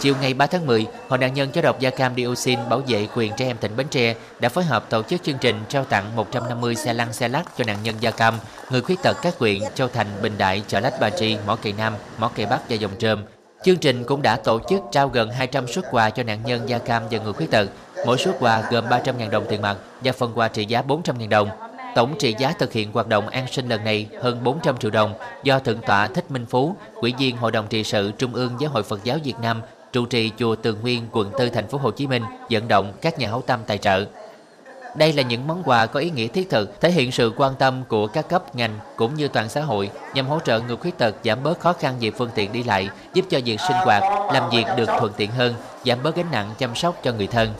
Chiều ngày 3 tháng 10, Hội nạn nhân chất độc da cam dioxin bảo vệ quyền trẻ em tỉnh Bến Tre đã phối hợp tổ chức chương trình trao tặng 150 xe lăn xe lắc cho nạn nhân da cam, người khuyết tật các huyện Châu Thành, Bình Đại, Chợ Lách Ba Tri, Mỏ Cày Nam, Mỏ Cày Bắc và Dòng Trơm. Chương trình cũng đã tổ chức trao gần 200 suất quà cho nạn nhân da cam và người khuyết tật. Mỗi suất quà gồm 300.000 đồng tiền mặt và phần quà trị giá 400.000 đồng. Tổng trị giá thực hiện hoạt động an sinh lần này hơn 400 triệu đồng do Thượng tọa Thích Minh Phú, Ủy viên Hội đồng trị sự Trung ương Giáo hội Phật giáo Việt Nam, trụ trì chùa Tường Nguyên, quận 4 thành phố Hồ Chí Minh vận động các nhà hảo tâm tài trợ. Đây là những món quà có ý nghĩa thiết thực, thể hiện sự quan tâm của các cấp ngành cũng như toàn xã hội nhằm hỗ trợ người khuyết tật giảm bớt khó khăn về phương tiện đi lại, giúp cho việc sinh hoạt, làm việc được thuận tiện hơn, giảm bớt gánh nặng chăm sóc cho người thân.